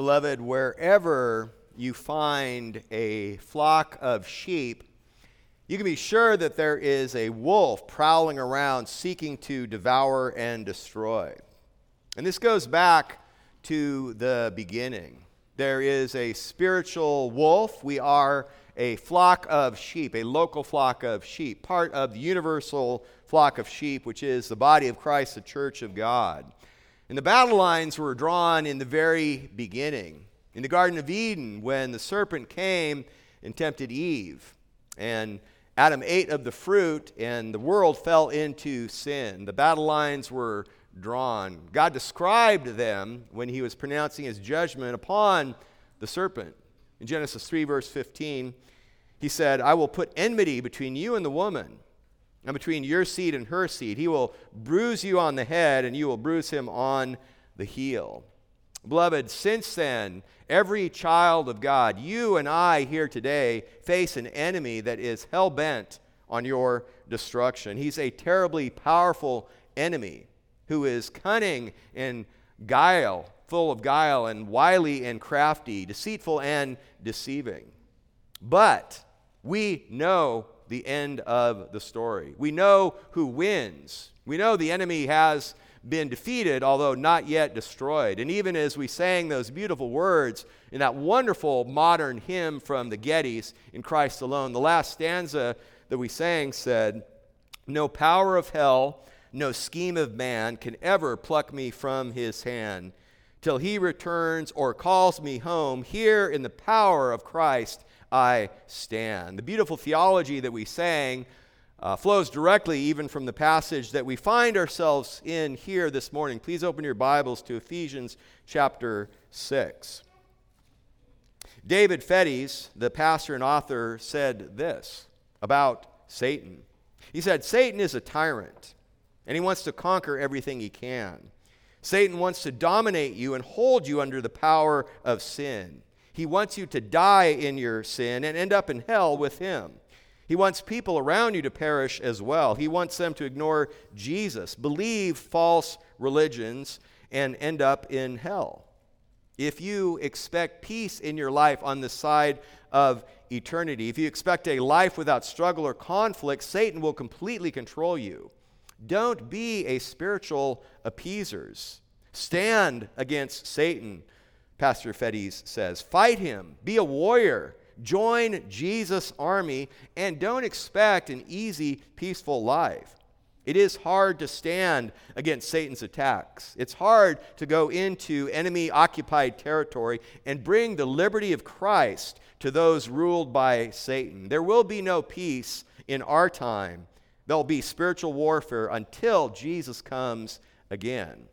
Beloved, wherever you find a flock of sheep, you can be sure that there is a wolf prowling around seeking to devour and destroy. And this goes back to the beginning. There is a spiritual wolf. We are a flock of sheep, a local flock of sheep, part of the universal flock of sheep, which is the body of Christ, the church of God. And the battle lines were drawn in the very beginning. In the Garden of Eden, when the serpent came and tempted Eve, and Adam ate of the fruit, and the world fell into sin. The battle lines were drawn. God described them when he was pronouncing his judgment upon the serpent. In Genesis 3, verse 15, he said, I will put enmity between you and the woman and between your seed and her seed. He will bruise you on the head, and you will bruise him on the heel. Beloved, since then, every child of God, you and I here today, face an enemy that is hell bent on your destruction. He's a terribly powerful enemy who is cunning and guile, full of guile, and wily and crafty, deceitful and deceiving. But we know the end of the story. We know who wins. We know the enemy has been defeated, although not yet destroyed. And even as we sang those beautiful words in that wonderful modern hymn from the Gettys, In Christ Alone, the last stanza that we sang said, No power of hell, no scheme of man can ever pluck me from his hand. Till he returns or calls me home, here in the power of Christ I stand. The beautiful theology that we sang uh, flows directly even from the passage that we find ourselves in here this morning. Please open your Bibles to Ephesians chapter 6. David Feddes, the pastor and author, said this about Satan. He said, Satan is a tyrant, and he wants to conquer everything he can. Satan wants to dominate you and hold you under the power of sin. He wants you to die in your sin and end up in hell with him. He wants people around you to perish as well. He wants them to ignore Jesus, believe false religions, and end up in hell. If you expect peace in your life on the side of eternity, if you expect a life without struggle or conflict, Satan will completely control you. Don't be a spiritual appeasers. Stand against Satan, Pastor Feddes says. Fight him. Be a warrior. Join Jesus' army and don't expect an easy, peaceful life. It is hard to stand against Satan's attacks. It's hard to go into enemy occupied territory and bring the liberty of Christ to those ruled by Satan. There will be no peace in our time. There'll be spiritual warfare until Jesus comes again.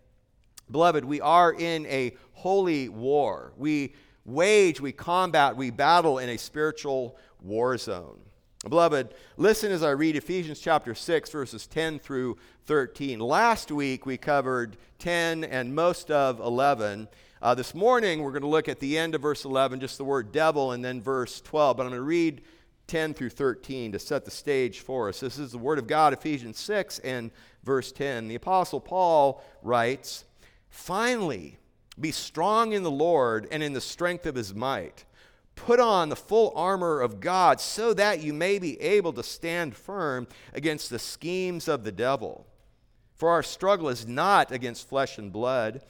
Beloved, we are in a holy war. We wage, we combat, we battle in a spiritual war zone. Beloved, listen as I read Ephesians chapter 6, verses 10 through 13. Last week we covered 10 and most of 11. Uh, this morning we're going to look at the end of verse 11, just the word devil, and then verse 12. But I'm going to read 10 through 13 to set the stage for us. This is the Word of God, Ephesians 6 and verse 10. The Apostle Paul writes, Finally, be strong in the Lord and in the strength of his might. Put on the full armor of God so that you may be able to stand firm against the schemes of the devil. For our struggle is not against flesh and blood,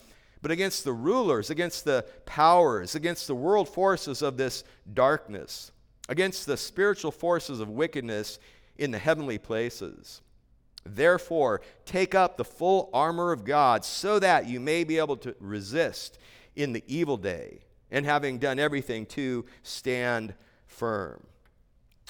but against the rulers, against the powers, against the world forces of this darkness, against the spiritual forces of wickedness in the heavenly places. Therefore, take up the full armor of God so that you may be able to resist in the evil day, and having done everything to stand firm.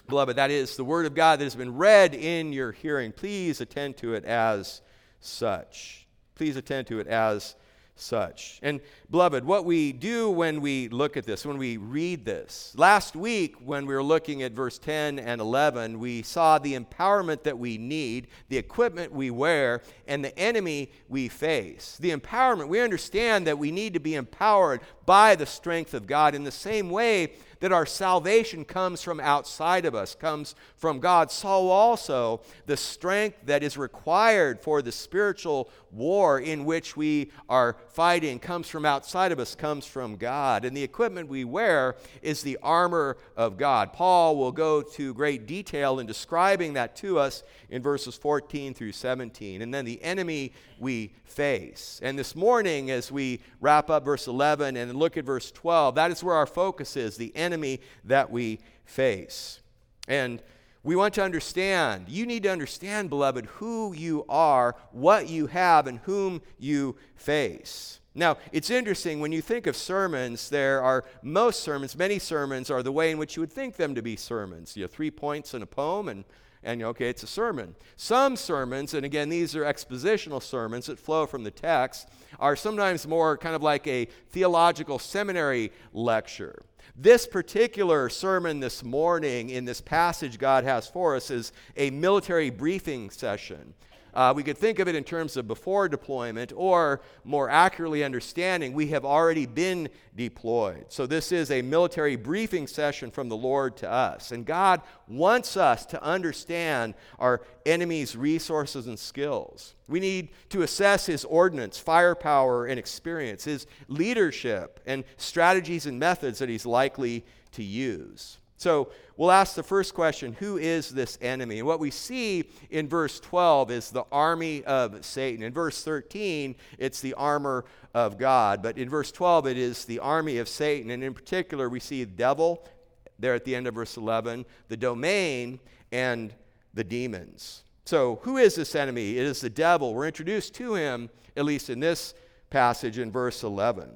Beloved, that is the word of God that has been read in your hearing. Please attend to it as such. Please attend to it as such. And beloved, what we do when we look at this, when we read this, last week when we were looking at verse 10 and 11, we saw the empowerment that we need, the equipment we wear, and the enemy we face. The empowerment, we understand that we need to be empowered by the strength of God. In the same way, that our salvation comes from outside of us, comes from God, so also the strength that is required for the spiritual war in which we are fighting comes from outside of us, comes from God. And the equipment we wear is the armor of God. Paul will go to great detail in describing that to us in verses 14 through 17. And then the enemy we face. And this morning, as we wrap up verse 11 and look at verse 12, that is where our focus is the enemy that we face. And we want to understand, you need to understand, beloved, who you are, what you have, and whom you face. Now, it's interesting when you think of sermons, there are most sermons, many sermons are the way in which you would think them to be sermons. You know, three points in a poem, and, and okay, it's a sermon. Some sermons, and again, these are expositional sermons that flow from the text, are sometimes more kind of like a theological seminary lecture. This particular sermon this morning in this passage God has for us is a military briefing session. Uh, we could think of it in terms of before deployment, or more accurately understanding, we have already been deployed. So, this is a military briefing session from the Lord to us. And God wants us to understand our enemy's resources and skills. We need to assess his ordnance, firepower, and experience, his leadership, and strategies and methods that he's likely to use. So we'll ask the first question Who is this enemy? And what we see in verse 12 is the army of Satan. In verse 13, it's the armor of God. But in verse 12, it is the army of Satan. And in particular, we see the devil there at the end of verse 11, the domain, and the demons. So, who is this enemy? It is the devil. We're introduced to him, at least in this passage in verse 11.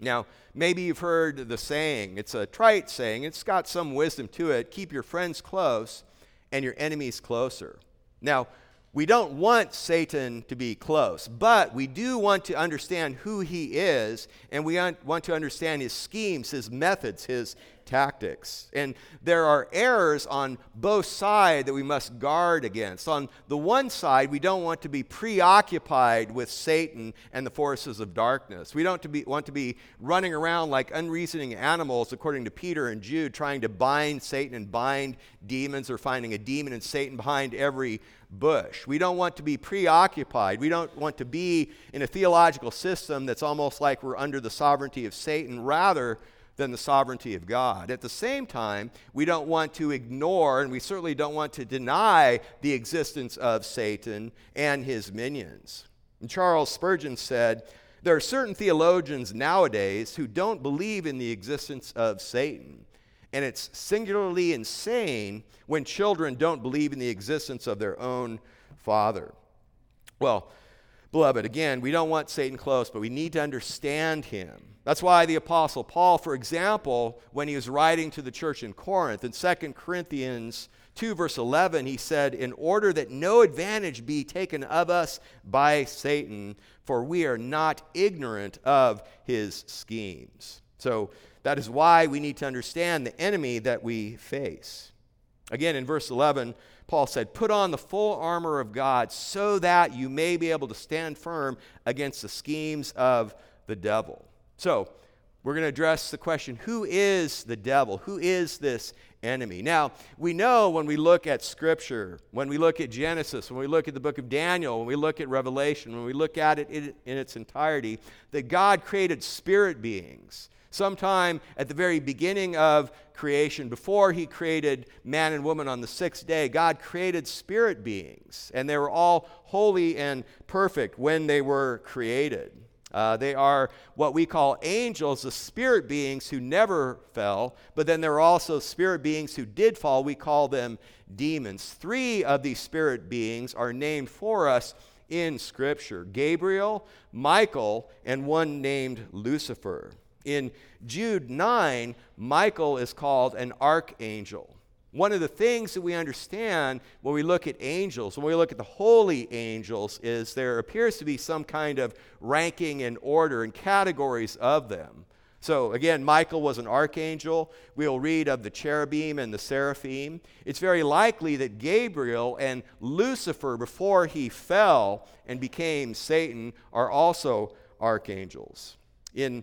Now, maybe you've heard the saying, it's a trite saying, it's got some wisdom to it keep your friends close and your enemies closer. Now, we don't want Satan to be close, but we do want to understand who he is, and we want to understand his schemes, his methods, his tactics. And there are errors on both sides that we must guard against. On the one side, we don't want to be preoccupied with Satan and the forces of darkness. We don't to be, want to be running around like unreasoning animals, according to Peter and Jude, trying to bind Satan and bind demons or finding a demon and Satan behind every bush. We don't want to be preoccupied. We don't want to be in a theological system that's almost like we're under the sovereignty of Satan. Rather, than the sovereignty of God. At the same time, we don't want to ignore, and we certainly don't want to deny the existence of Satan and his minions. And Charles Spurgeon said, There are certain theologians nowadays who don't believe in the existence of Satan. And it's singularly insane when children don't believe in the existence of their own father. Well, beloved, again, we don't want Satan close, but we need to understand him. That's why the Apostle Paul, for example, when he was writing to the church in Corinth, in 2 Corinthians 2, verse 11, he said, In order that no advantage be taken of us by Satan, for we are not ignorant of his schemes. So that is why we need to understand the enemy that we face. Again, in verse 11, Paul said, Put on the full armor of God so that you may be able to stand firm against the schemes of the devil. So, we're going to address the question who is the devil? Who is this enemy? Now, we know when we look at Scripture, when we look at Genesis, when we look at the book of Daniel, when we look at Revelation, when we look at it in, its entirety, that God created spirit beings. Sometime at the very beginning of creation, before he created man and woman on the sixth day, God created spirit beings, and they were all holy and perfect when they were created. Uh, they are what we call angels, the spirit beings who never fell, but then there are also spirit beings who did fall. We call them demons. Three of these spirit beings are named for us in Scripture Gabriel, Michael, and one named Lucifer. In Jude 9, Michael is called an archangel. One of the things that we understand when we look at angels, when we look at the holy angels, is there appears to be some kind of ranking and order and categories of them. So, again, Michael was an archangel. We'll read of the cherubim and the seraphim. It's very likely that Gabriel and Lucifer, before he fell and became Satan, are also archangels. In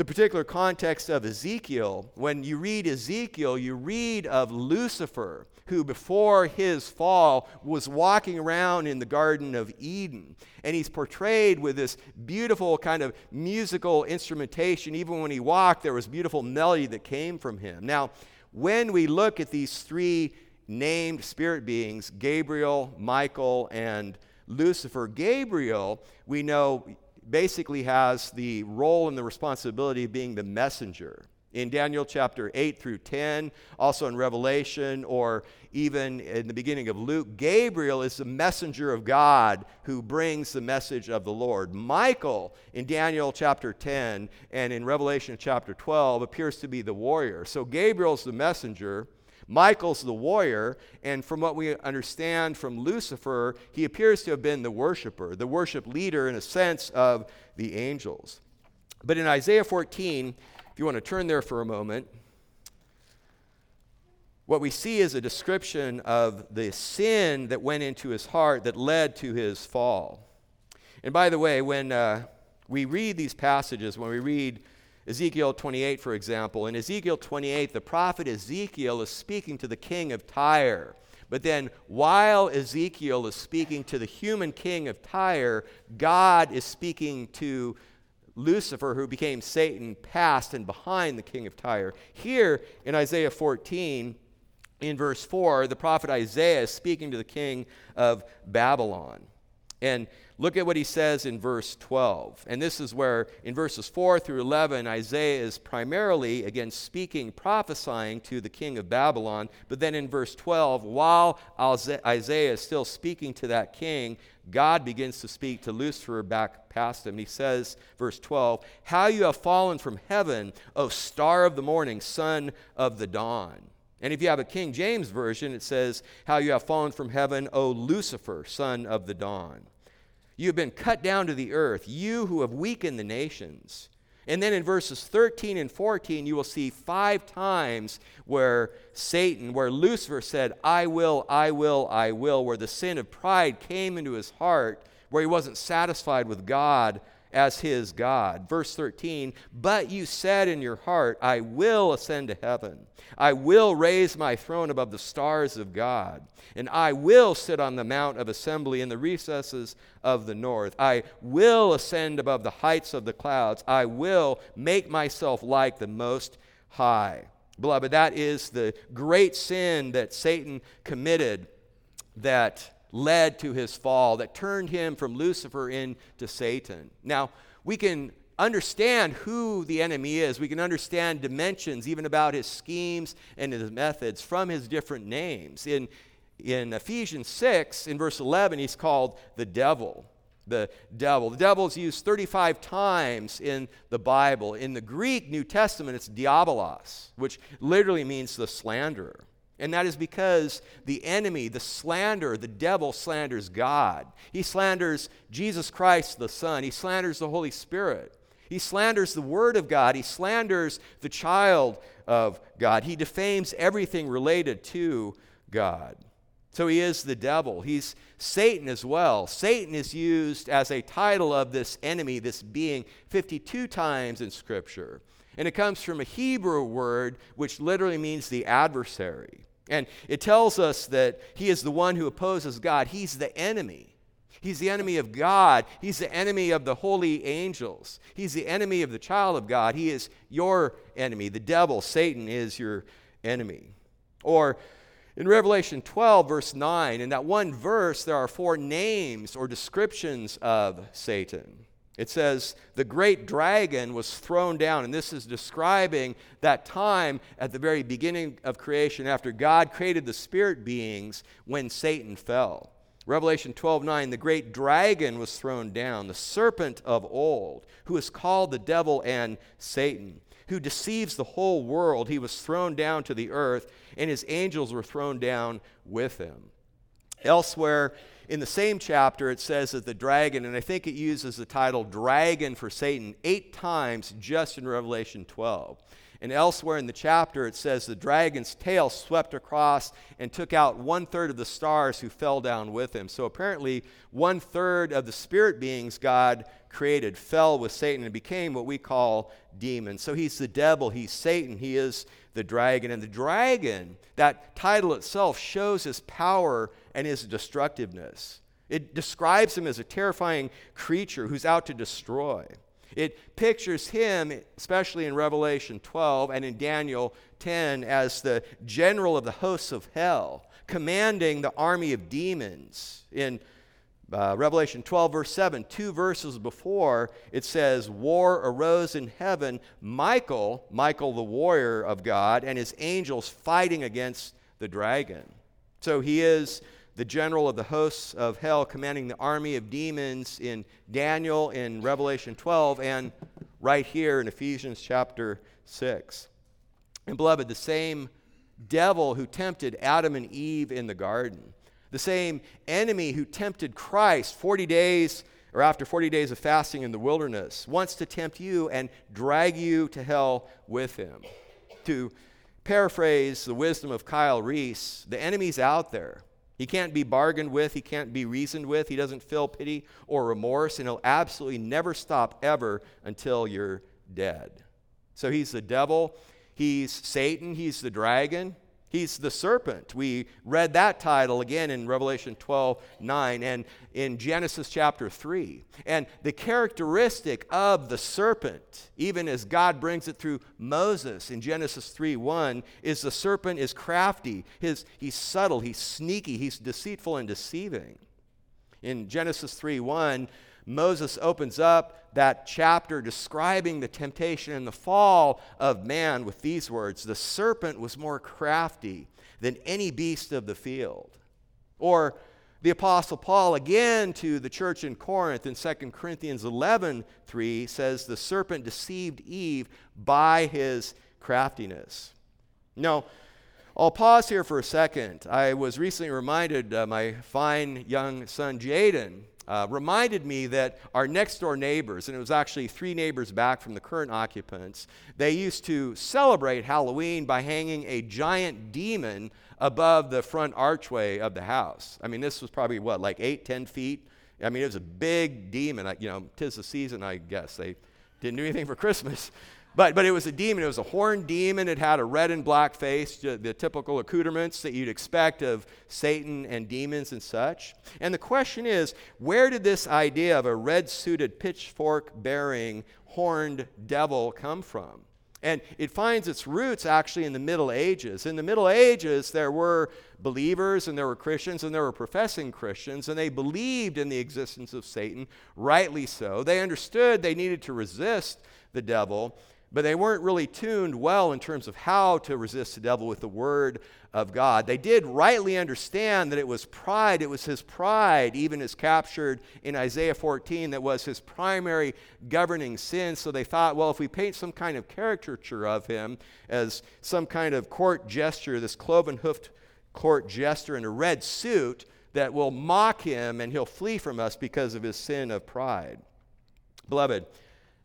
the particular context of Ezekiel, when you read Ezekiel, you read of Lucifer, who before his fall was walking around in the Garden of Eden. And he's portrayed with this beautiful kind of musical instrumentation. Even when he walked, there was beautiful melody that came from him. Now, when we look at these three named spirit beings, Gabriel, Michael, and Lucifer, Gabriel, we know basically has the role and the responsibility of being the messenger. In Daniel chapter 8 through 10, also in Revelation, or even in the beginning of Luke, Gabriel is the messenger of God who brings the message of the Lord. Michael, in Daniel chapter 10 and in Revelation chapter 12, appears to be the warrior. So Gabriel's the messenger. Michael's the warrior, and from what we understand from Lucifer, he appears to have been the worshiper, the worship leader in a sense of the angels. But in Isaiah 14, if you want to turn there for a moment, what we see is a description of the sin that went into his heart that led to his fall. And by the way, when uh, we read these passages, when we read Ezekiel 28, for example. In Ezekiel 28, the prophet Ezekiel is speaking to the king of Tyre. But then, while Ezekiel is speaking to the human king of Tyre, God is speaking to Lucifer, who became Satan, past and behind the king of Tyre. Here in Isaiah 14, in verse 4, the prophet Isaiah is speaking to the king of Babylon. And look at what he says in verse 12. And this is where, in verses 4 through 11, Isaiah is primarily, again, speaking, prophesying to the king of Babylon. But then in verse 12, while Isaiah is still speaking to that king, God begins to speak to Lucifer back past him. He says, verse 12, How you have fallen from heaven, O star of the morning, son of the dawn. And if you have a King James version, it says, How you have fallen from heaven, O Lucifer, son of the dawn. You have been cut down to the earth, you who have weakened the nations. And then in verses 13 and 14, you will see five times where Satan, where Lucifer said, I will, I will, I will, where the sin of pride came into his heart, where he wasn't satisfied with God as his God. Verse 13, but you said in your heart, I will ascend to heaven. I will raise my throne above the stars of God, and I will sit on the mount of assembly in the recesses of the north. I will ascend above the heights of the clouds. I will make myself like the Most High. Beloved, that is the great sin that Satan committed that led to his fall, that turned him from Lucifer into Satan. Now, we can understand who the enemy is. We can understand dimensions, even about his schemes and his methods, from his different names. In, in Ephesians 6, in verse 11, he's called the devil. The devil. The devil is used 35 times in the Bible. In the Greek New Testament, it's diabolos, which literally means the slanderer. And that is because the enemy, the slander, the devil slanders God. He slanders Jesus Christ, the Son. He slanders the Holy Spirit. He slanders the Word of God. He slanders the child of God. He defames everything related to God. So he is the devil. He's Satan as well. Satan is used as a title of this enemy, this being, 52 times in Scripture. And it comes from a Hebrew word which literally means the adversary. And it tells us that he is the one who opposes God. He's the enemy. He's the enemy of God. He's the enemy of the holy angels. He's the enemy of the child of God. He is your enemy. The devil, Satan, is your enemy. Or in Revelation 12, verse 9, in that one verse, there are four names or descriptions of Satan. It says, the great dragon was thrown down. And this is describing that time at the very beginning of creation after God created the spirit beings when Satan fell. Revelation 12 9, the great dragon was thrown down, the serpent of old, who is called the devil and Satan, who deceives the whole world. He was thrown down to the earth, and his angels were thrown down with him. Elsewhere in the same chapter, it says that the dragon, and I think it uses the title dragon for Satan eight times just in Revelation 12. And elsewhere in the chapter, it says the dragon's tail swept across and took out one third of the stars who fell down with him. So apparently, one third of the spirit beings God created fell with Satan and became what we call demons. So he's the devil, he's Satan, he is the dragon. And the dragon, that title itself, shows his power and his destructiveness. It describes him as a terrifying creature who's out to destroy. It pictures him, especially in Revelation 12 and in Daniel 10, as the general of the hosts of hell, commanding the army of demons. In uh, Revelation 12, verse 7, two verses before, it says, War arose in heaven, Michael, Michael the warrior of God, and his angels fighting against the dragon. So he is the general of the hosts of hell, commanding the army of demons in Daniel in Revelation 12, and right here in Ephesians chapter 6. And beloved, the same devil who tempted Adam and Eve in the garden, the same enemy who tempted Christ 40 days or after 40 days of fasting in the wilderness, wants to tempt you and drag you to hell with him. To paraphrase the wisdom of Kyle Reese, the enemy's out there. He can't be bargained with, he can't be reasoned with, he doesn't feel pity or remorse, and he'll absolutely never stop ever until you're dead. So he's the devil, he's Satan, he's the dragon, He's the serpent. We read that title again in Revelation 12 9 and in Genesis chapter 3. And the characteristic of the serpent, even as God brings it through Moses in Genesis 3 1, is the serpent is crafty. His, he's subtle, he's sneaky, he's deceitful and deceiving. In Genesis 3 1, Moses opens up that chapter describing the temptation and the fall of man with these words The serpent was more crafty than any beast of the field. Or the apostle Paul again to the church in Corinth in 2 Corinthians 11 3 says the serpent deceived Eve by his craftiness. No, I'll pause here for a second. I was recently reminded, uh, my fine young son Jaden uh, reminded me that our next door neighbors, and it was actually three neighbors back from the current occupants, they used to celebrate Halloween by hanging a giant demon above the front archway of the house. I mean, this was probably what, like eight, ten feet? I mean, it was a big demon. You know, tis the season, I guess. They didn't do anything for Christmas. But, but it was a demon. It was a horned demon. It had a red and black face, the typical accoutrements that you'd expect of Satan and demons and such. And the question is where did this idea of a red suited, pitchfork bearing, horned devil come from? And it finds its roots actually in the Middle Ages. In the Middle Ages, there were believers and there were Christians and there were professing Christians, and they believed in the existence of Satan, rightly so. They understood they needed to resist the devil but they weren't really tuned well in terms of how to resist the devil with the word of God. They did rightly understand that it was pride, it was his pride, even as captured in Isaiah 14, that was his primary governing sin. So they thought, well, if we paint some kind of caricature of him as some kind of court gesture, this cloven hoofed court jester in a red suit, that will mock him and he'll flee from us because of his sin of pride. Beloved,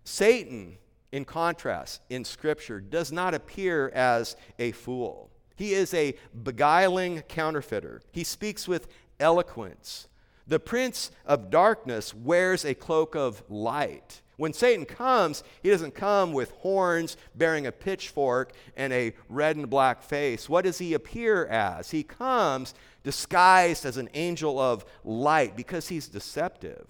Satan in contrast, in Scripture, does not appear as a fool. He is a beguiling counterfeiter. He speaks with eloquence. The prince of darkness wears a cloak of light. When Satan comes, he doesn't come with horns bearing a pitchfork and a red and black face. What does he appear as? He comes disguised as an angel of light because he's deceptive.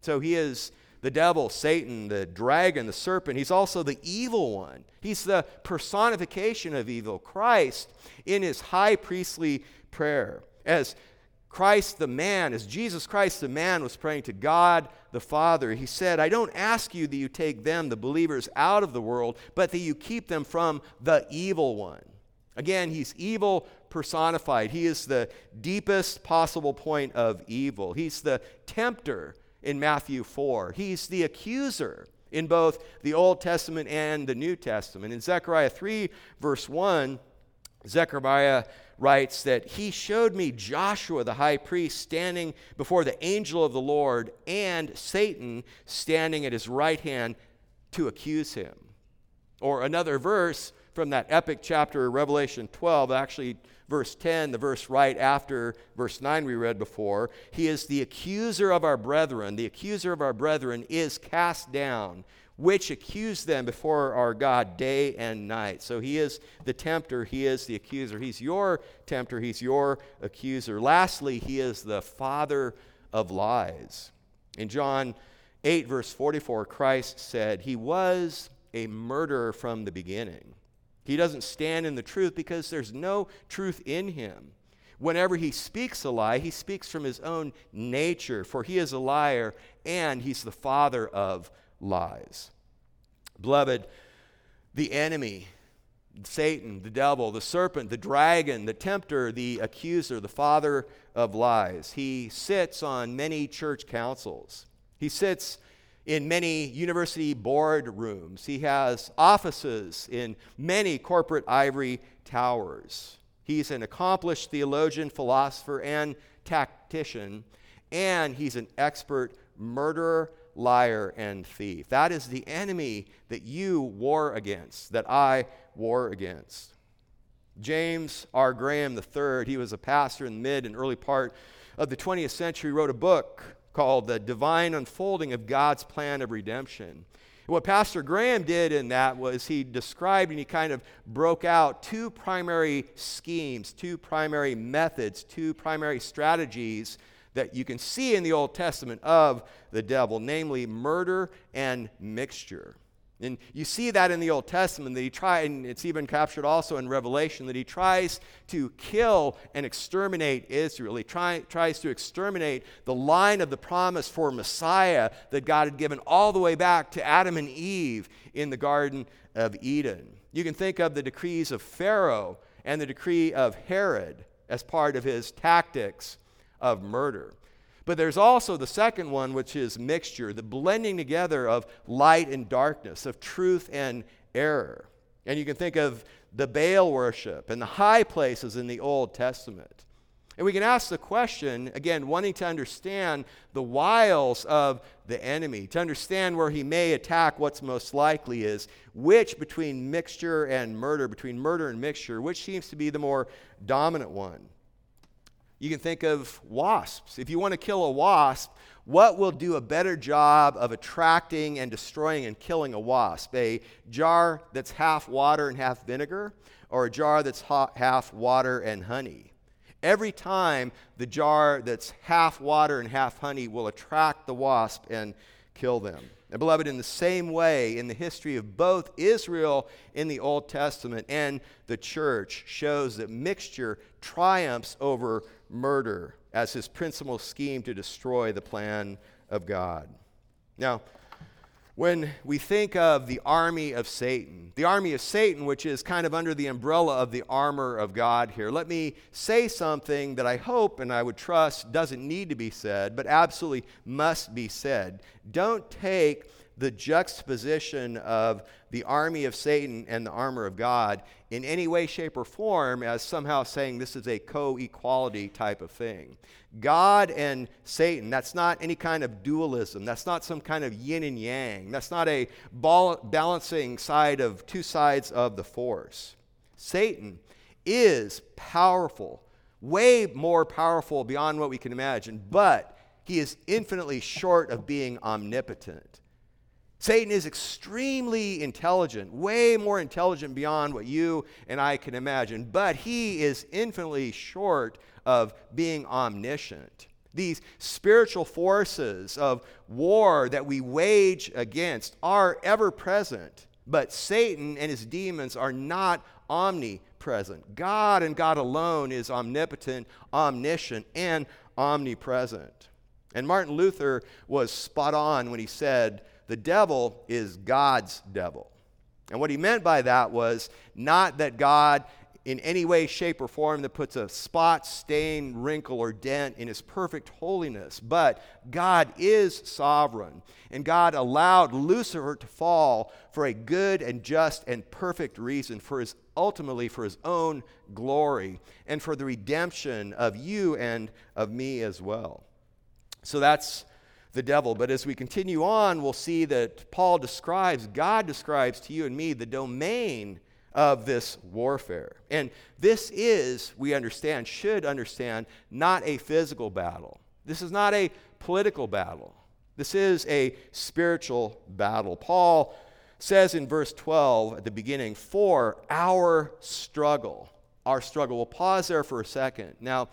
So he is the devil, Satan, the dragon, the serpent. He's also the evil one. He's the personification of evil. Christ, in his high priestly prayer, as Christ the man, as Jesus Christ the man was praying to God the Father, he said, I don't ask you that you take them, the believers, out of the world, but that you keep them from the evil one. Again, he's evil personified. He is the deepest possible point of evil. He's the tempter in Matthew 4. He's the accuser in both the Old Testament and the New Testament. In Zechariah 3, verse 1, Zechariah writes that he showed me Joshua the high priest standing before the angel of the Lord and Satan standing at his right hand to accuse him. Or another verse from that epic chapter, Revelation 12, actually, verse 10, the verse right after verse 9 we read before. He is the accuser of our brethren. The accuser of our brethren is cast down which accuse them before our God day and night. So he is the tempter, he is the accuser. He's your tempter, he's your accuser. Lastly, he is the father of lies. In John 8, verse 44, Christ said, He was a murderer from the beginning. He doesn't stand in the truth because there's no truth in him. Whenever he speaks a lie, he speaks from his own nature, for he is a liar and he's the father of lies. Beloved, the enemy, Satan, the devil, the serpent, the dragon, the tempter, the accuser, the father of lies, he sits on many church councils. He sits in many university board rooms. He has offices in many corporate ivory towers. He's an accomplished theologian, philosopher, and tactician, and he's an expert murderer liar, and thief. That is the enemy that you war against, that I war against. James R. Graham III, he was a pastor in the mid and early part of the 20th century, wrote a book called The Divine Unfolding of God's Plan of Redemption. What Pastor Graham did in that was he described and he kind of broke out two primary schemes, two primary methods, two primary strategies that you can see in the Old Testament of the devil, namely murder and mixture. And you see that in the Old Testament that he tries, and it's even captured also in Revelation, that he tries to kill and exterminate Israel. He try, tries to exterminate the line of the promise for Messiah that God had given all the way back to Adam and Eve in the Garden of Eden. You can think of the decrees of Pharaoh and the decree of Herod as part of his tactics of murder. But there's also the second one, which is mixture, the blending together of light and darkness, of truth and error. And you can think of the Baal worship and the high places in the Old Testament. And we can ask the question, again, wanting to understand the wiles of the enemy, to understand where he may attack, what's most likely is which between mixture and murder, between murder and mixture, which seems to be the more dominant one. You can think of wasps. If you want to kill a wasp, what will do a better job of attracting and destroying and killing a wasp? A jar that's half water and half vinegar, or a jar that's half water and honey? Every time the jar that's half water and half honey will attract the wasp and kill them. And, beloved, in the same way, in the history of both Israel in the Old Testament and the church, shows that mixture triumphs over murder as his principal scheme to destroy the plan of God. Now, when we think of the army of Satan, the army of Satan, which is kind of under the umbrella of the armor of God here, let me say something that I hope and I would trust doesn't need to be said, but absolutely must be said. Don't take the juxtaposition of the army of Satan and the armor of God in any way, shape, or form as somehow saying this is a co equality type of thing. God and Satan, that's not any kind of dualism. That's not some kind of yin and yang. That's not a balancing side of two sides of the force. Satan is powerful, way more powerful beyond what we can imagine, but he is infinitely short of being omnipotent. Satan is extremely intelligent, way more intelligent beyond what you and I can imagine, but he is infinitely short of being omniscient. These spiritual forces of war that we wage against are ever present, but Satan and his demons are not omnipresent. God and God alone is omnipotent, omniscient, and omnipresent. And Martin Luther was spot on when he said, the devil is God's devil. And what he meant by that was not that God in any way, shape, or form that puts a spot, stain, wrinkle, or dent in his perfect holiness. But God is sovereign, and God allowed Lucifer to fall for a good and just and perfect reason, for his ultimately for his own glory and for the redemption of you and of me as well. So that's the devil. But as we continue on, we'll see that Paul describes, God describes to you and me the domain of this warfare. And this is, we understand, should understand, not a physical battle. This is not a political battle. This is a spiritual battle. Paul says in verse 12 at the beginning, for our struggle. Our struggle. We'll pause there for a second. Now,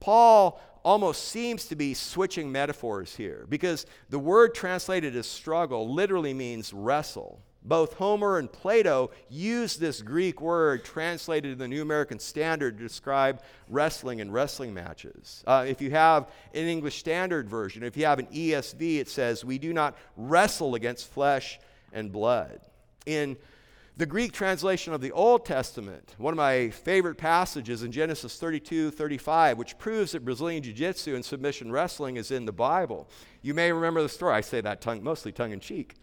Paul almost seems to be switching metaphors here because the word translated as struggle literally means wrestle. Both Homer and Plato use this Greek word translated in the New American Standard to describe wrestling and wrestling matches. Uh, if you have an English Standard Version, if you have an ESV, it says, We do not wrestle against flesh and blood. In the Greek translation of the Old Testament, one of my favorite passages in Genesis 32 35, which proves that Brazilian Jiu Jitsu and submission wrestling is in the Bible. You may remember the story. I say that tongue, mostly tongue in cheek.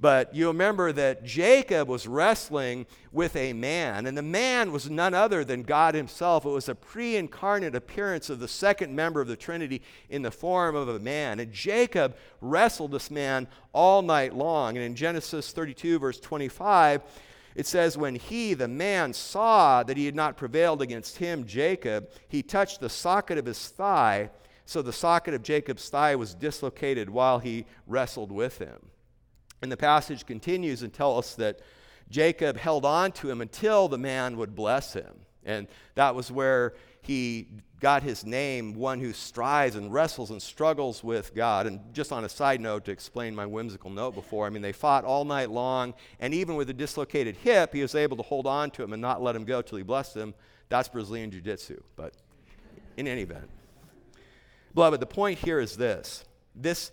But you remember that Jacob was wrestling with a man, and the man was none other than God Himself. It was a pre incarnate appearance of the second member of the Trinity in the form of a man. And Jacob wrestled this man all night long. And in Genesis 32, verse 25, it says, When he, the man, saw that he had not prevailed against him, Jacob, he touched the socket of his thigh. So the socket of Jacob's thigh was dislocated while he wrestled with him. And the passage continues and tells us that Jacob held on to him until the man would bless him. And that was where he got his name, one who strives and wrestles and struggles with God. And just on a side note, to explain my whimsical note before, I mean, they fought all night long, and even with a dislocated hip, he was able to hold on to him and not let him go till he blessed him. That's Brazilian Jiu Jitsu. But in any event, beloved, the point here is this this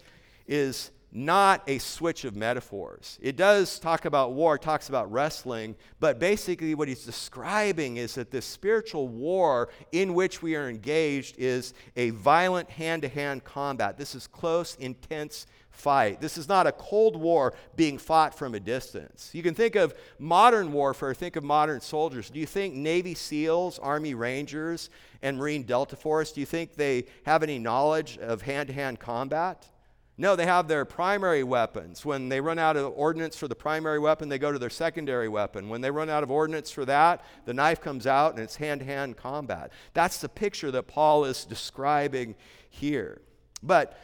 is not a switch of metaphors. It does talk about war, talks about wrestling, but basically what he's describing is that this spiritual war in which we are engaged is a violent hand to hand combat. This is close, intense fight. This is not a cold war being fought from a distance. You can think of modern warfare, think of modern soldiers. Do you think Navy SEALs, Army Rangers, and Marine Delta Force, do you think they have any knowledge of hand to hand combat? No, they have their primary weapons. When they run out of ordnance for the primary weapon, they go to their secondary weapon. When they run out of ordnance for that, the knife comes out and it's hand to hand combat. That's the picture that Paul is describing here. But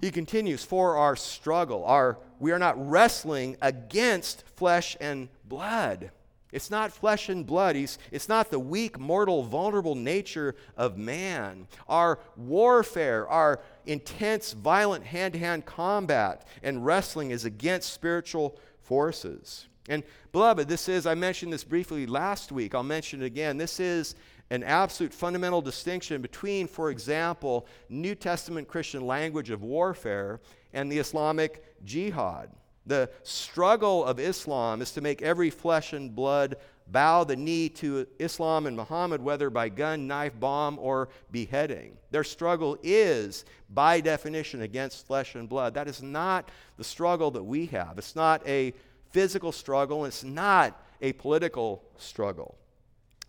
he continues, for our struggle, our, we are not wrestling against flesh and blood. It's not flesh and blood. He's, it's not the weak, mortal, vulnerable nature of man. Our warfare, our intense, violent hand to hand combat and wrestling is against spiritual forces. And, beloved, this is, I mentioned this briefly last week. I'll mention it again. This is an absolute fundamental distinction between, for example, New Testament Christian language of warfare and the Islamic jihad. The struggle of Islam is to make every flesh and blood bow the knee to Islam and Muhammad, whether by gun, knife, bomb, or beheading. Their struggle is, by definition, against flesh and blood. That is not the struggle that we have. It's not a physical struggle, it's not a political struggle.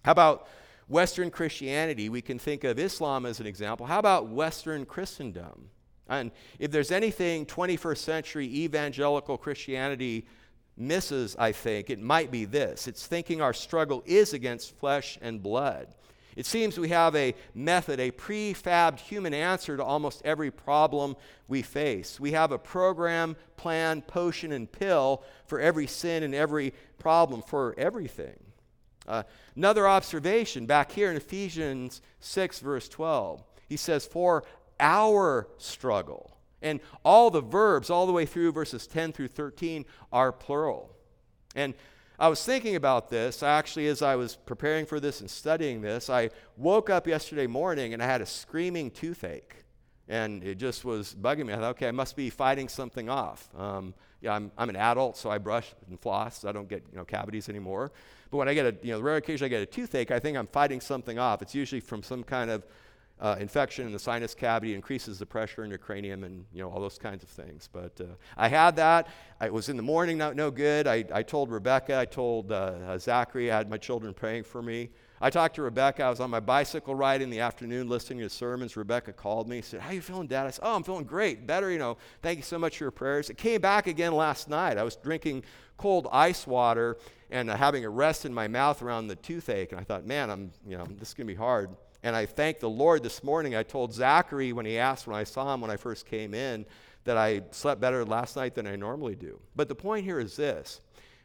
How about Western Christianity? We can think of Islam as an example. How about Western Christendom? And if there's anything 21st century evangelical Christianity misses, I think, it might be this it's thinking our struggle is against flesh and blood. It seems we have a method, a prefabbed human answer to almost every problem we face. We have a program, plan, potion, and pill for every sin and every problem, for everything. Uh, another observation back here in Ephesians 6, verse 12. He says, For our struggle. And all the verbs, all the way through verses 10 through 13, are plural. And I was thinking about this actually as I was preparing for this and studying this. I woke up yesterday morning and I had a screaming toothache. And it just was bugging me. I thought, okay, I must be fighting something off. Um, yeah, I'm, I'm an adult, so I brush and floss. So I don't get you know cavities anymore. But when I get a you know the rare occasion I get a toothache, I think I'm fighting something off. It's usually from some kind of uh, infection in the sinus cavity, increases the pressure in your cranium, and you know all those kinds of things. But uh, I had that. I was in the morning, not no good. I, I told Rebecca, I told uh, uh, Zachary, I had my children praying for me. I talked to Rebecca. I was on my bicycle ride in the afternoon listening to sermons. Rebecca called me, said, How you feeling, Dad? I said, Oh, I'm feeling great. Better, you know. Thank you so much for your prayers. It came back again last night. I was drinking cold ice water and uh, having a rest in my mouth around the toothache. And I thought, man, I'm, you know, this is going to be hard. And I thank the Lord this morning. I told Zachary when he asked when I saw him when I first came in that I slept better last night than I normally do. But the point here is this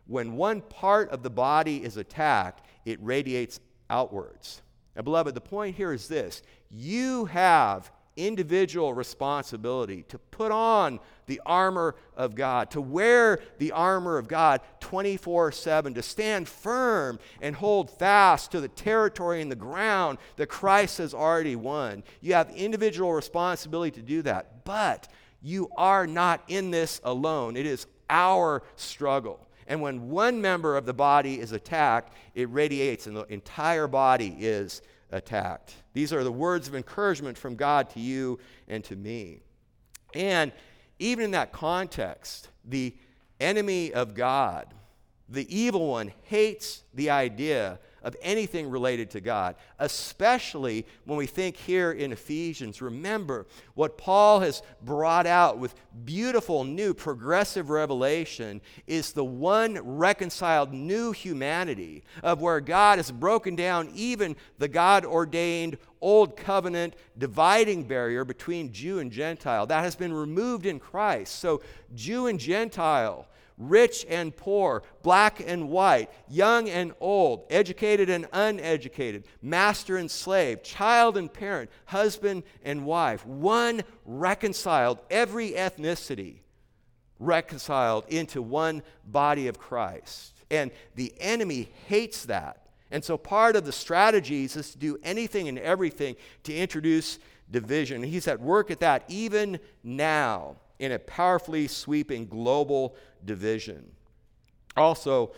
when one part of the body is attacked, it radiates outwards. And beloved, the point here is this you have individual responsibility to put on the armor of God, to wear the armor of God 24 7, to stand firm and hold fast to the territory and the ground that Christ has already won. You have individual responsibility to do that, but you are not in this alone. It is our struggle. And when one member of the body is attacked, it radiates, and the entire body is attacked. These are the words of encouragement from God to you and to me. And even in that context, the enemy of God, the evil one, hates the idea of anything related to God, especially when we think here in Ephesians. Remember what Paul has brought out with beautiful new progressive revelation is the one reconciled new humanity of where God has broken down even the God ordained old covenant dividing barrier between Jew and Gentile. That has been removed in Christ. So, Jew and Gentile rich and poor, black and white, young and old, educated and uneducated, master and slave, child and parent, husband and wife. One reconciled, every ethnicity reconciled into one body of Christ. And the enemy hates that. And so part of the strategies is to do anything and everything to introduce division. He's at work at that even now in a powerfully sweeping global division. Also,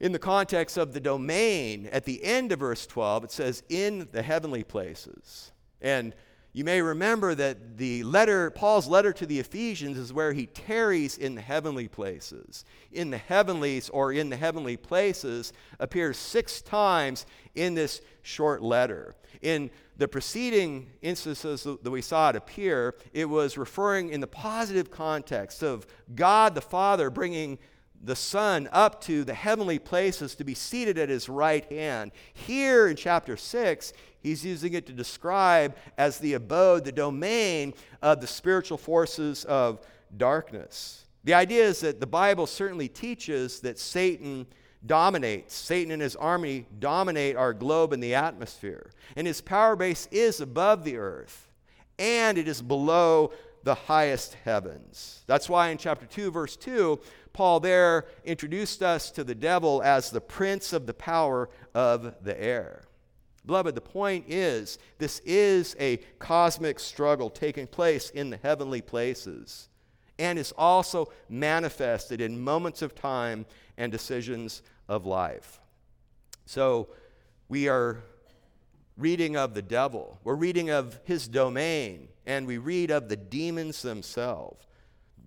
in the context of the domain, at the end of verse 12, it says, in the heavenly places. And you may remember that the letter, Paul's letter to the Ephesians, is where he tarries in the heavenly places. In the heavenlies or in the heavenly places appears six times in this short letter. In the preceding instances that we saw it appear, it was referring in the positive context of God the Father bringing the Son up to the heavenly places to be seated at his right hand. Here in chapter 6, he's using it to describe as the abode, the domain of the spiritual forces of darkness. The idea is that the Bible certainly teaches that Satan dominates. Satan and his army dominate our globe and the atmosphere. And his power base is above the earth, and it is below the highest heavens. That's why in chapter 2, verse 2, Paul there introduced us to the devil as the prince of the power of the air. Beloved, the point is this is a cosmic struggle taking place in the heavenly places and is also manifested in moments of time and decisions of life. So we are reading of the devil, we're reading of his domain, and we read of the demons themselves.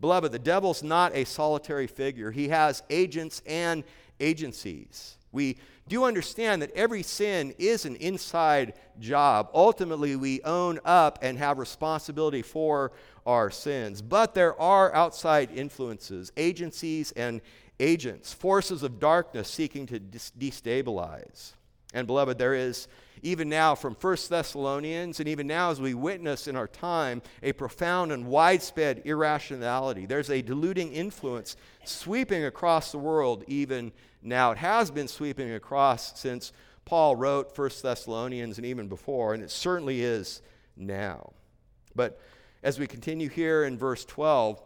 Beloved, the devil's not a solitary figure, he has agents and agencies. We do understand that every sin is an inside job. Ultimately, we own up and have responsibility for our sins. But there are outside influences, agencies, and agents, forces of darkness seeking to destabilize. And beloved, there is even now from 1 Thessalonians, and even now as we witness in our time, a profound and widespread irrationality. There's a diluting influence sweeping across the world even now. It has been sweeping across since Paul wrote 1 Thessalonians and even before, and it certainly is now. But as we continue here in verse 12,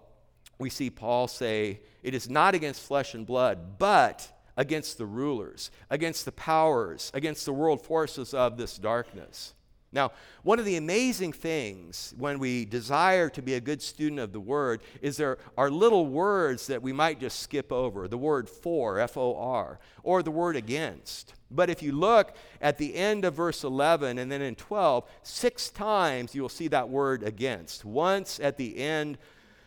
we see Paul say, It is not against flesh and blood, but against the rulers, against the powers, against the world forces of this darkness. Now, one of the amazing things when we desire to be a good student of the Word is there are little words that we might just skip over the word for, F O R, or the word against. But if you look at the end of verse 11 and then in 12, six times you will see that word against. Once at the end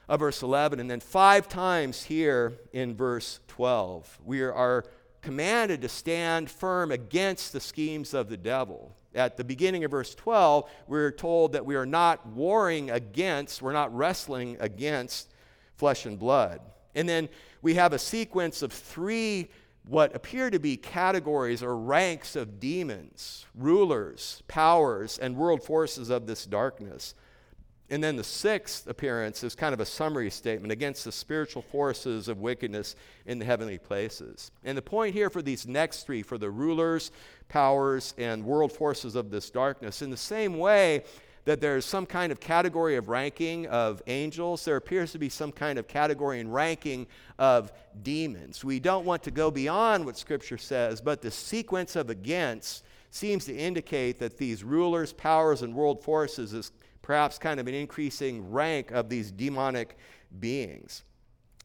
of verse 11, and then five times here in verse 12. We are commanded to stand firm against the schemes of the devil at the beginning of verse 12, we're told that we are not warring against, we're not wrestling against flesh and blood. And then we have a sequence of three what appear to be categories or ranks of demons, rulers, powers, and world forces of this darkness. And then the sixth appearance is kind of a summary statement against the spiritual forces of wickedness in the heavenly places. And the point here for these next three, for the rulers, powers, and world forces of this darkness, in the same way that there's some kind of category of ranking of angels, there appears to be some kind of category and ranking of demons. We don't want to go beyond what Scripture says, but the sequence of against seems to indicate that these rulers, powers, and world forces is perhaps kind of an increasing rank of these demonic beings.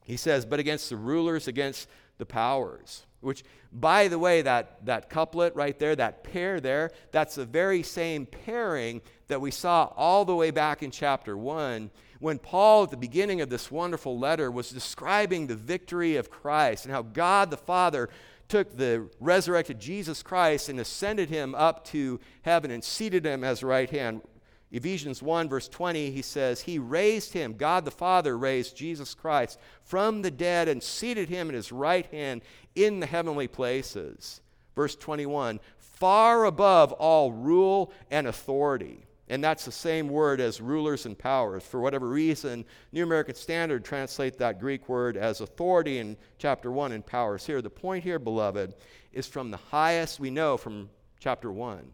He says, but against the rulers, against the powers. Which, by the way, that, that couplet right there, that pair there, that's the very same pairing that we saw all the way back in chapter 1 when Paul, at the beginning of this wonderful letter, was describing the victory of Christ and how God the Father took the resurrected Jesus Christ and ascended him up to heaven and seated him as right hand Ephesians 1, verse 20, he says, He raised him, God the Father raised Jesus Christ from the dead and seated him at his right hand in the heavenly places. Verse 21, far above all rule and authority. And that's the same word as rulers and powers. For whatever reason, New American Standard translate that Greek word as authority in chapter 1 and powers here. The point here, beloved, is from the highest we know from chapter 1,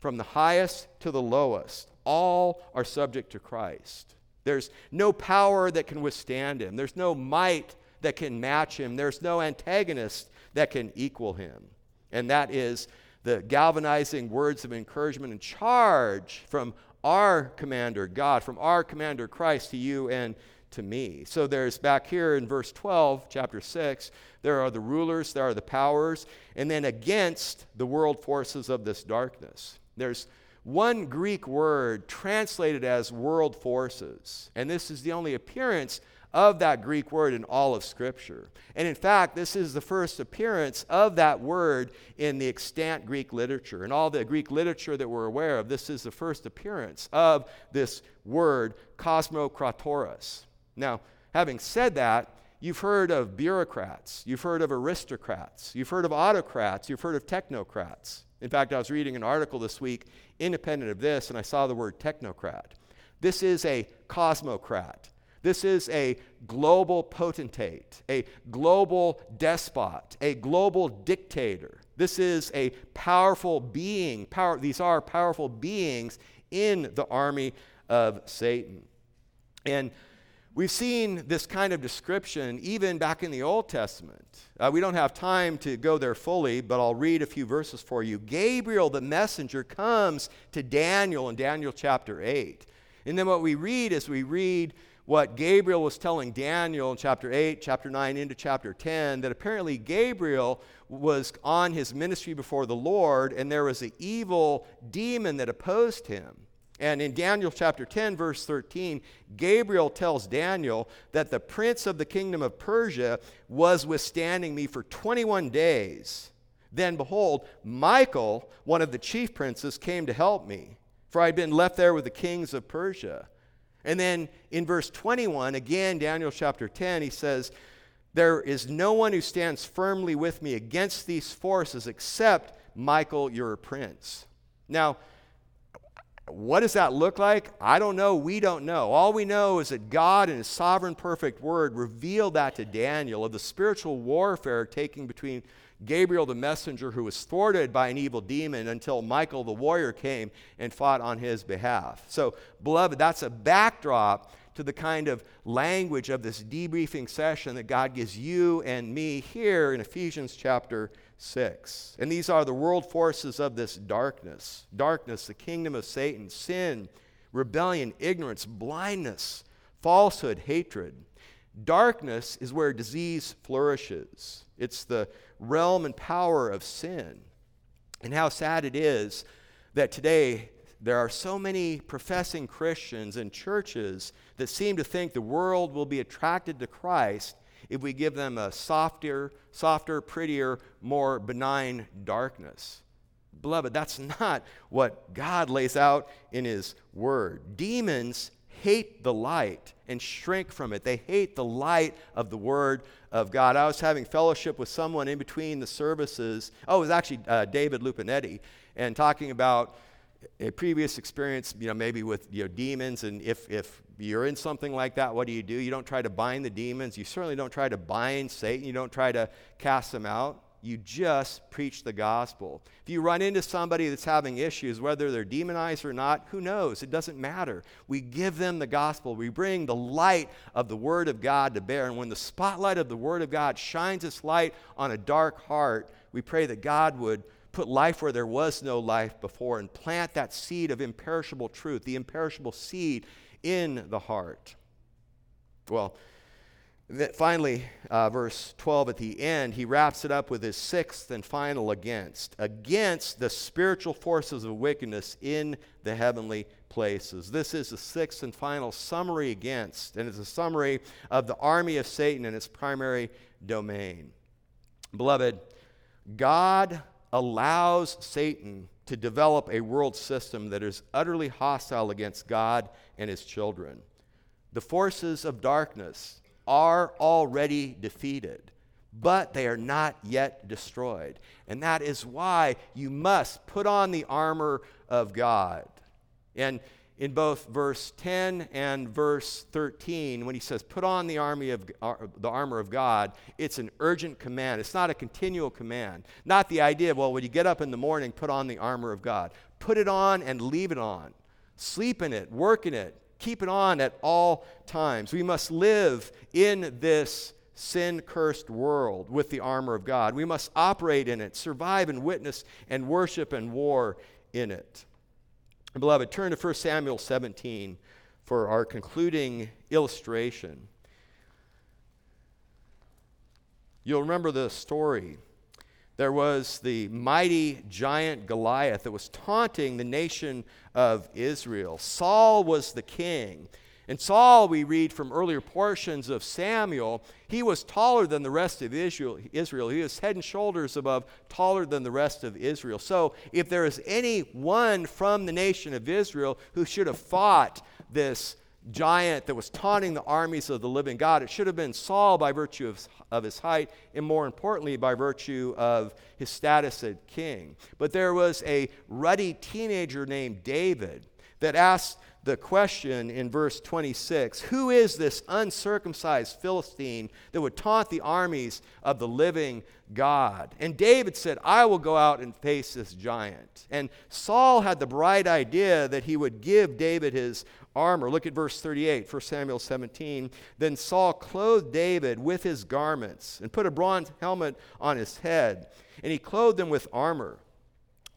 from the highest to the lowest all are subject to Christ. There's no power that can withstand him, there's no might that can match him, there's no antagonist that can equal him. And that is the galvanizing words of encouragement and charge from our commander, God, from our commander, Christ, to you and to me. So there's back here in verse 12, chapter 6, there are the rulers, there are the powers, and then against the world forces of this darkness. There's one Greek word translated as world forces. And this is the only appearance of that Greek word in all of Scripture. And in fact, this is the first appearance of that word in the extant Greek literature. In all the Greek literature that we're aware of, this is the first appearance of this word, kosmokratoros. Now, having said that, you've heard of bureaucrats, you've heard of aristocrats, you've heard of autocrats, you've heard of technocrats. In fact, I was reading an article this week, independent of this, and I saw the word technocrat. This is a cosmocrat. This is a global potentate, a global despot, a global dictator. This is a powerful being. Power, these are powerful beings in the army of Satan. And We've seen this kind of description even back in the Old Testament. Uh, we don't have time to go there fully, but I'll read a few verses for you. Gabriel, the messenger, comes to Daniel in Daniel chapter 8. And then what we read is we read what Gabriel was telling Daniel in chapter 8, chapter 9, into chapter 10, that apparently Gabriel was on his ministry before the Lord, and there was an evil demon that opposed him. And in Daniel chapter 10, verse 13, Gabriel tells Daniel that the prince of the kingdom of Persia was withstanding me for 21 days. Then behold, Michael, one of the chief princes, came to help me, for I had been left there with the kings of Persia. And then in verse 21, again, Daniel chapter 10, he says, There is no one who stands firmly with me against these forces except Michael, your prince. Now, what does that look like? I don't know. We don't know. All we know is that God, in His sovereign, perfect word, revealed that to Daniel of the spiritual warfare taking between Gabriel, the messenger, who was thwarted by an evil demon, until Michael, the warrior, came and fought on his behalf. So, beloved, that's a backdrop to the kind of language of this debriefing session that God gives you and me here in Ephesians chapter 6. And these are the world forces of this darkness darkness, the kingdom of Satan, sin, rebellion, ignorance, blindness, falsehood, hatred. Darkness is where disease flourishes, it's the realm and power of sin. And how sad it is that today there are so many professing Christians and churches that seem to think the world will be attracted to Christ if we give them a softer, softer, prettier, more benign darkness. Beloved, that's not what God lays out in His Word. Demons hate the light and shrink from it. They hate the light of the Word of God. I was having fellowship with someone in between the services. Oh, it was actually uh, David Lupinetti, and talking about a previous experience, you know, maybe with you know, demons, and if, if you're in something like that, what do you do? You don't try to bind the demons. You certainly don't try to bind Satan. You don't try to cast them out. You just preach the gospel. If you run into somebody that's having issues, whether they're demonized or not, who knows? It doesn't matter. We give them the gospel. We bring the light of the Word of God to bear. And when the spotlight of the Word of God shines its light on a dark heart, we pray that God would put life where there was no life before and plant that seed of imperishable truth, the imperishable seed in the heart. Well, finally, uh, verse 12 at the end, he wraps it up with his sixth and final against against the spiritual forces of wickedness in the heavenly places. This is the sixth and final summary against, and it's a summary of the army of Satan and its primary domain. Beloved, God allows Satan to develop a world system that is utterly hostile against God and his children. The forces of darkness are already defeated, but they are not yet destroyed. And that is why you must put on the armor of God. And in both verse 10 and verse 13 when he says put on the army of uh, the armor of god it's an urgent command. It's not a continual command. Not the idea of well when you get up in the morning put on the armor of god. Put it on and leave it on. Sleep in it work in it keep it on at all times. We must live in this sin cursed world with the armor of god. We must operate in it survive and witness and worship and war in it Beloved, turn to 1 Samuel 17 for our concluding illustration. You'll remember the story. There was the mighty giant Goliath that was taunting the nation of Israel. Saul was the king. And Saul, we read from earlier portions of Samuel, he was taller than the rest of Israel. He was head and shoulders above, taller than the rest of Israel. So, if there is any one from the nation of Israel who should have fought this giant that was taunting the armies of the living God, it should have been Saul by virtue of, of his height, and more importantly, by virtue of his status as king. But there was a ruddy teenager named David that asked the question in verse 26 Who is this uncircumcised Philistine that would taunt the armies of the living God? And David said, I will go out and face this giant. And Saul had the bright idea that he would give David his armor. Look at verse 38, 1 Samuel 17. Then Saul clothed David with his garments and put a bronze helmet on his head, and he clothed him with armor.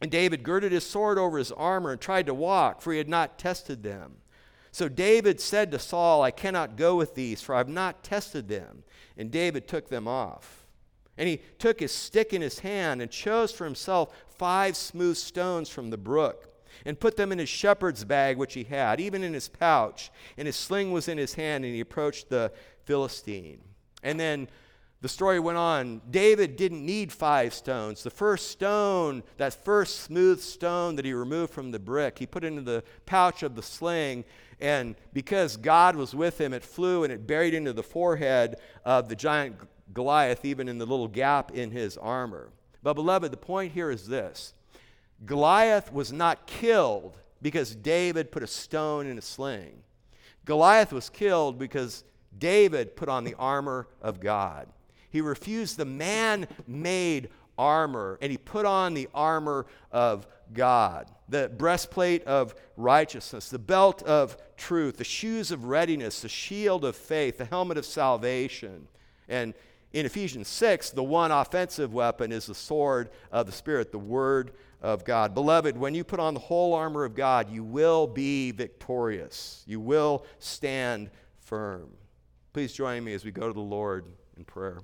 And David girded his sword over his armor and tried to walk, for he had not tested them. So David said to Saul, I cannot go with these, for I have not tested them. And David took them off. And he took his stick in his hand and chose for himself five smooth stones from the brook and put them in his shepherd's bag, which he had, even in his pouch. And his sling was in his hand, and he approached the Philistine. And then the story went on. David didn't need five stones. The first stone, that first smooth stone that he removed from the brick, he put into the pouch of the sling. And because God was with him, it flew and it buried into the forehead of the giant Goliath, even in the little gap in his armor. But, beloved, the point here is this Goliath was not killed because David put a stone in a sling. Goliath was killed because David put on the armor of God. He refused the man made armor and he put on the armor of God the breastplate of righteousness, the belt of truth, the shoes of readiness, the shield of faith, the helmet of salvation. And in Ephesians 6, the one offensive weapon is the sword of the Spirit, the Word of God. Beloved, when you put on the whole armor of God, you will be victorious. You will stand firm. Please join me as we go to the Lord in prayer.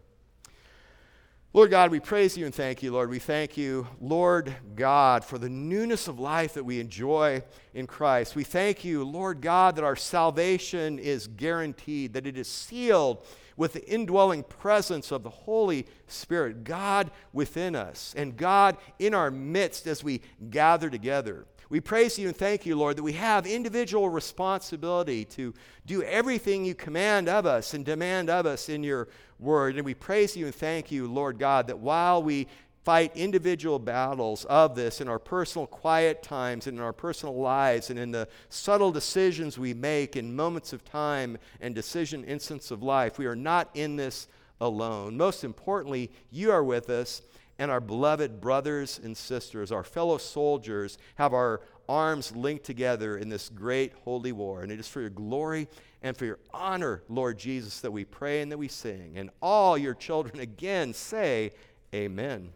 Lord God, we praise you and thank you, Lord. We thank you, Lord God, for the newness of life that we enjoy in Christ. We thank you, Lord God, that our salvation is guaranteed, that it is sealed with the indwelling presence of the Holy Spirit, God within us, and God in our midst as we gather together. We praise you and thank you, Lord, that we have individual responsibility to do everything you command of us and demand of us in your word. And we praise you and thank you, Lord God, that while we fight individual battles of this in our personal quiet times and in our personal lives and in the subtle decisions we make in moments of time and decision instants of life. We are not in this alone. Most importantly, you are with us, and our beloved brothers and sisters, our fellow soldiers, have our arms linked together in this great holy war. And it is for your glory and for your honor, Lord Jesus, that we pray and that we sing. And all your children again say, Amen.